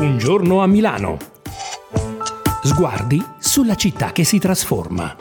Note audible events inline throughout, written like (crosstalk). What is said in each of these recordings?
Un giorno a Milano. Sguardi sulla città che si trasforma.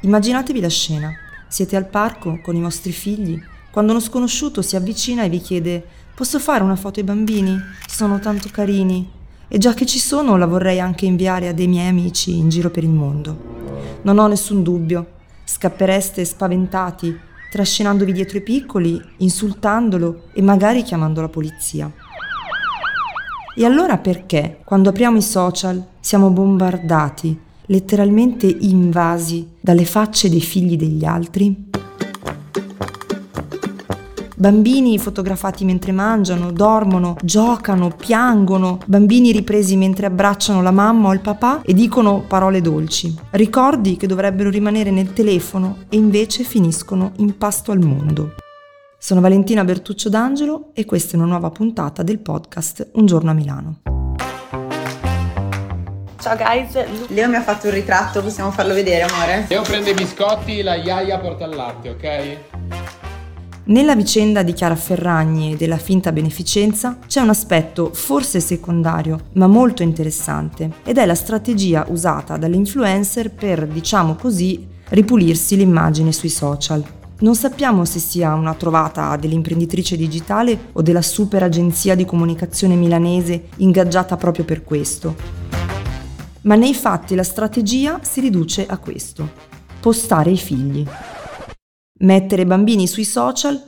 Immaginatevi la scena. Siete al parco con i vostri figli, quando uno sconosciuto si avvicina e vi chiede Posso fare una foto ai bambini? Sono tanto carini. E già che ci sono la vorrei anche inviare a dei miei amici in giro per il mondo. Non ho nessun dubbio. Scappereste spaventati, trascinandovi dietro i piccoli, insultandolo e magari chiamando la polizia. E allora perché, quando apriamo i social, siamo bombardati, letteralmente invasi dalle facce dei figli degli altri? Bambini fotografati mentre mangiano, dormono, giocano, piangono, bambini ripresi mentre abbracciano la mamma o il papà e dicono parole dolci. Ricordi che dovrebbero rimanere nel telefono e invece finiscono in pasto al mondo. Sono Valentina Bertuccio D'Angelo e questa è una nuova puntata del podcast Un giorno a Milano. Ciao guys, Leo mi ha fatto un ritratto, possiamo farlo vedere amore? Leo prende i biscotti, la Iaia porta il latte, ok? Nella vicenda di Chiara Ferragni e della finta beneficenza c'è un aspetto forse secondario, ma molto interessante, ed è la strategia usata dall'influencer per, diciamo così, ripulirsi l'immagine sui social. Non sappiamo se sia una trovata dell'imprenditrice digitale o della super agenzia di comunicazione milanese ingaggiata proprio per questo. Ma nei fatti la strategia si riduce a questo, postare i figli mettere bambini sui social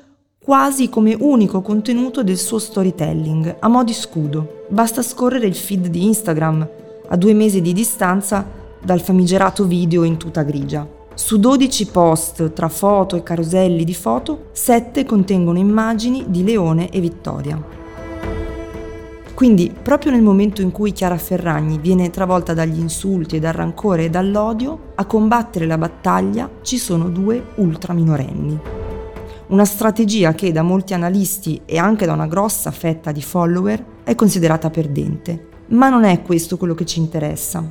quasi come unico contenuto del suo storytelling, a mo' di scudo. Basta scorrere il feed di Instagram, a due mesi di distanza dal famigerato video in tuta grigia. Su 12 post tra foto e caroselli di foto, 7 contengono immagini di Leone e Vittoria. Quindi, proprio nel momento in cui Chiara Ferragni viene travolta dagli insulti e dal rancore e dall'odio, a combattere la battaglia ci sono due ultraminorenni. Una strategia che da molti analisti e anche da una grossa fetta di follower è considerata perdente. Ma non è questo quello che ci interessa.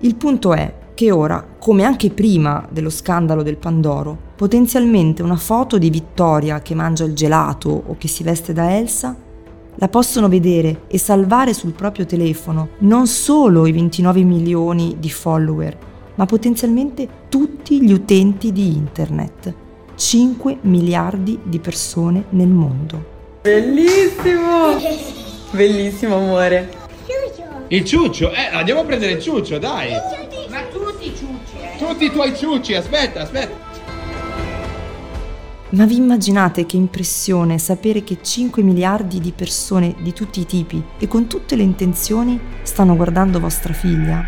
Il punto è che ora, come anche prima dello scandalo del Pandoro, potenzialmente una foto di Vittoria che mangia il gelato o che si veste da Elsa la possono vedere e salvare sul proprio telefono non solo i 29 milioni di follower, ma potenzialmente tutti gli utenti di internet. 5 miliardi di persone nel mondo. Bellissimo! (laughs) Bellissimo amore. Il ciuccio, eh, andiamo a prendere il ciuccio, dai. Ma tutti i ciucci, eh. Tutti i tuoi ciucci, aspetta, aspetta. Ma vi immaginate che impressione sapere che 5 miliardi di persone di tutti i tipi e con tutte le intenzioni stanno guardando vostra figlia?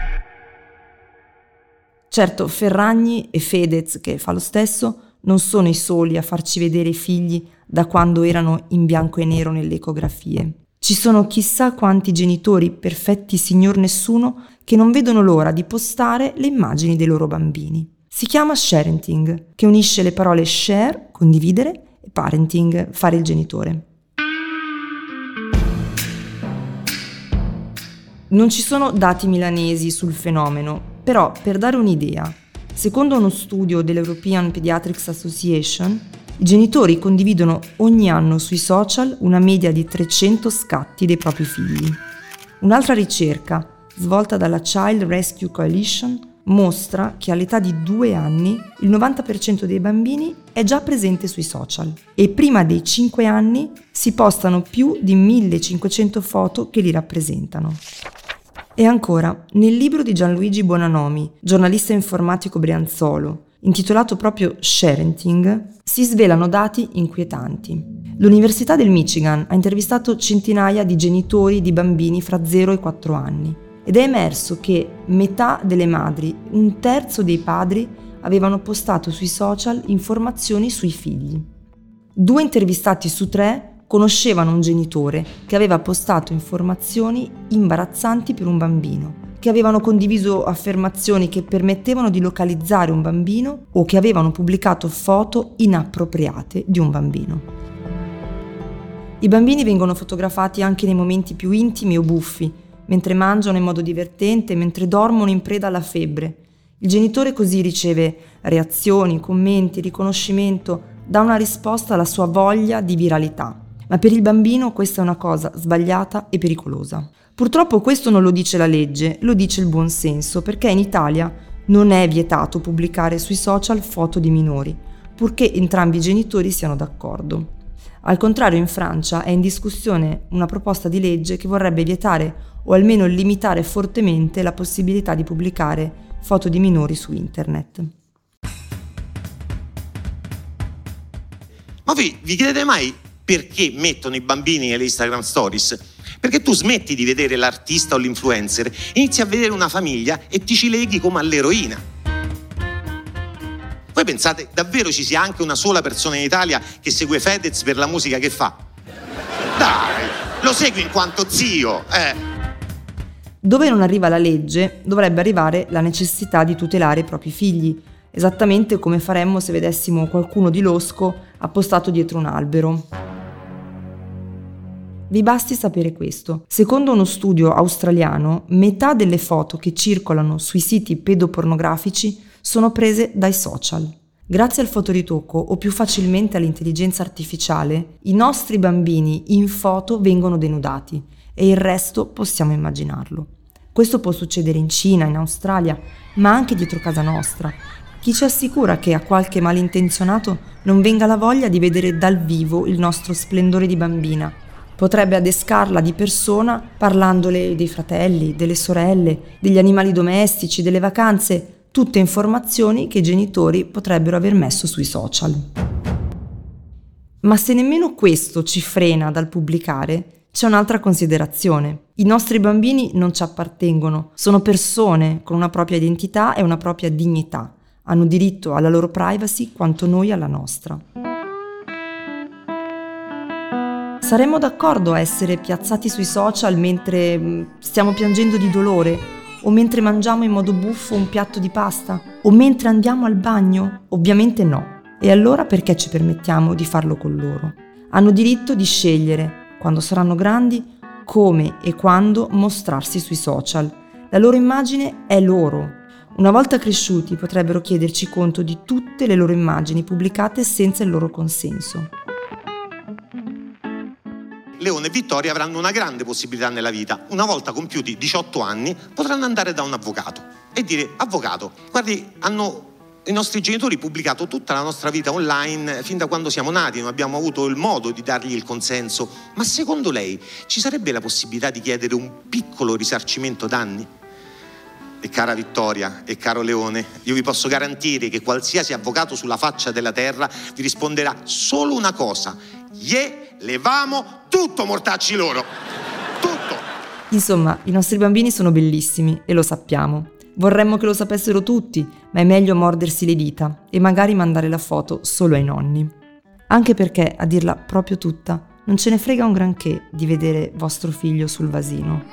Certo, Ferragni e Fedez, che fa lo stesso, non sono i soli a farci vedere i figli da quando erano in bianco e nero nelle ecografie. Ci sono chissà quanti genitori perfetti signor nessuno che non vedono l'ora di postare le immagini dei loro bambini. Si chiama sharenting, che unisce le parole share, condividere, e parenting, fare il genitore. Non ci sono dati milanesi sul fenomeno, però per dare un'idea, secondo uno studio dell'European Pediatrics Association, i genitori condividono ogni anno sui social una media di 300 scatti dei propri figli. Un'altra ricerca, svolta dalla Child Rescue Coalition, mostra che all'età di due anni il 90% dei bambini è già presente sui social e prima dei 5 anni si postano più di 1500 foto che li rappresentano. E ancora, nel libro di Gianluigi Bonanomi, giornalista informatico brianzolo, intitolato proprio Sharenting, si svelano dati inquietanti. L'Università del Michigan ha intervistato centinaia di genitori di bambini fra 0 e 4 anni ed è emerso che metà delle madri, un terzo dei padri avevano postato sui social informazioni sui figli. Due intervistati su tre conoscevano un genitore che aveva postato informazioni imbarazzanti per un bambino, che avevano condiviso affermazioni che permettevano di localizzare un bambino o che avevano pubblicato foto inappropriate di un bambino. I bambini vengono fotografati anche nei momenti più intimi o buffi, mentre mangiano in modo divertente, mentre dormono in preda alla febbre. Il genitore così riceve reazioni, commenti, riconoscimento, dà una risposta alla sua voglia di viralità. Ma per il bambino questa è una cosa sbagliata e pericolosa. Purtroppo questo non lo dice la legge, lo dice il buon senso, perché in Italia non è vietato pubblicare sui social foto di minori, purché entrambi i genitori siano d'accordo. Al contrario, in Francia è in discussione una proposta di legge che vorrebbe vietare o almeno limitare fortemente la possibilità di pubblicare foto di minori su internet. Ma voi vi chiedete mai perché mettono i bambini nelle Instagram Stories? Perché tu smetti di vedere l'artista o l'influencer, inizi a vedere una famiglia e ti ci leghi come all'eroina. Voi pensate davvero ci sia anche una sola persona in Italia che segue Fedez per la musica che fa? Dai, lo segui in quanto zio, eh. Dove non arriva la legge, dovrebbe arrivare la necessità di tutelare i propri figli, esattamente come faremmo se vedessimo qualcuno di losco appostato dietro un albero. Vi basti sapere questo. Secondo uno studio australiano, metà delle foto che circolano sui siti pedopornografici sono prese dai social. Grazie al fotoritocco o più facilmente all'intelligenza artificiale, i nostri bambini in foto vengono denudati e il resto possiamo immaginarlo. Questo può succedere in Cina, in Australia, ma anche dietro casa nostra. Chi ci assicura che a qualche malintenzionato non venga la voglia di vedere dal vivo il nostro splendore di bambina? Potrebbe adescarla di persona parlandole dei fratelli, delle sorelle, degli animali domestici, delle vacanze, tutte informazioni che i genitori potrebbero aver messo sui social. Ma se nemmeno questo ci frena dal pubblicare, c'è un'altra considerazione. I nostri bambini non ci appartengono, sono persone con una propria identità e una propria dignità. Hanno diritto alla loro privacy quanto noi alla nostra. Saremmo d'accordo a essere piazzati sui social mentre mm, stiamo piangendo di dolore o mentre mangiamo in modo buffo un piatto di pasta? O mentre andiamo al bagno? Ovviamente no. E allora perché ci permettiamo di farlo con loro? Hanno diritto di scegliere, quando saranno grandi, come e quando mostrarsi sui social. La loro immagine è loro. Una volta cresciuti potrebbero chiederci conto di tutte le loro immagini pubblicate senza il loro consenso. Leone e Vittoria avranno una grande possibilità nella vita. Una volta compiuti 18 anni potranno andare da un avvocato e dire avvocato, guardi, hanno i nostri genitori pubblicato tutta la nostra vita online fin da quando siamo nati, non abbiamo avuto il modo di dargli il consenso, ma secondo lei ci sarebbe la possibilità di chiedere un piccolo risarcimento danni? E cara Vittoria e caro Leone, io vi posso garantire che qualsiasi avvocato sulla faccia della terra vi risponderà solo una cosa, yeah levamo tutto, mortacci loro. Tutto. Insomma, i nostri bambini sono bellissimi e lo sappiamo. Vorremmo che lo sapessero tutti, ma è meglio mordersi le dita e magari mandare la foto solo ai nonni. Anche perché, a dirla proprio tutta, non ce ne frega un granché di vedere vostro figlio sul vasino.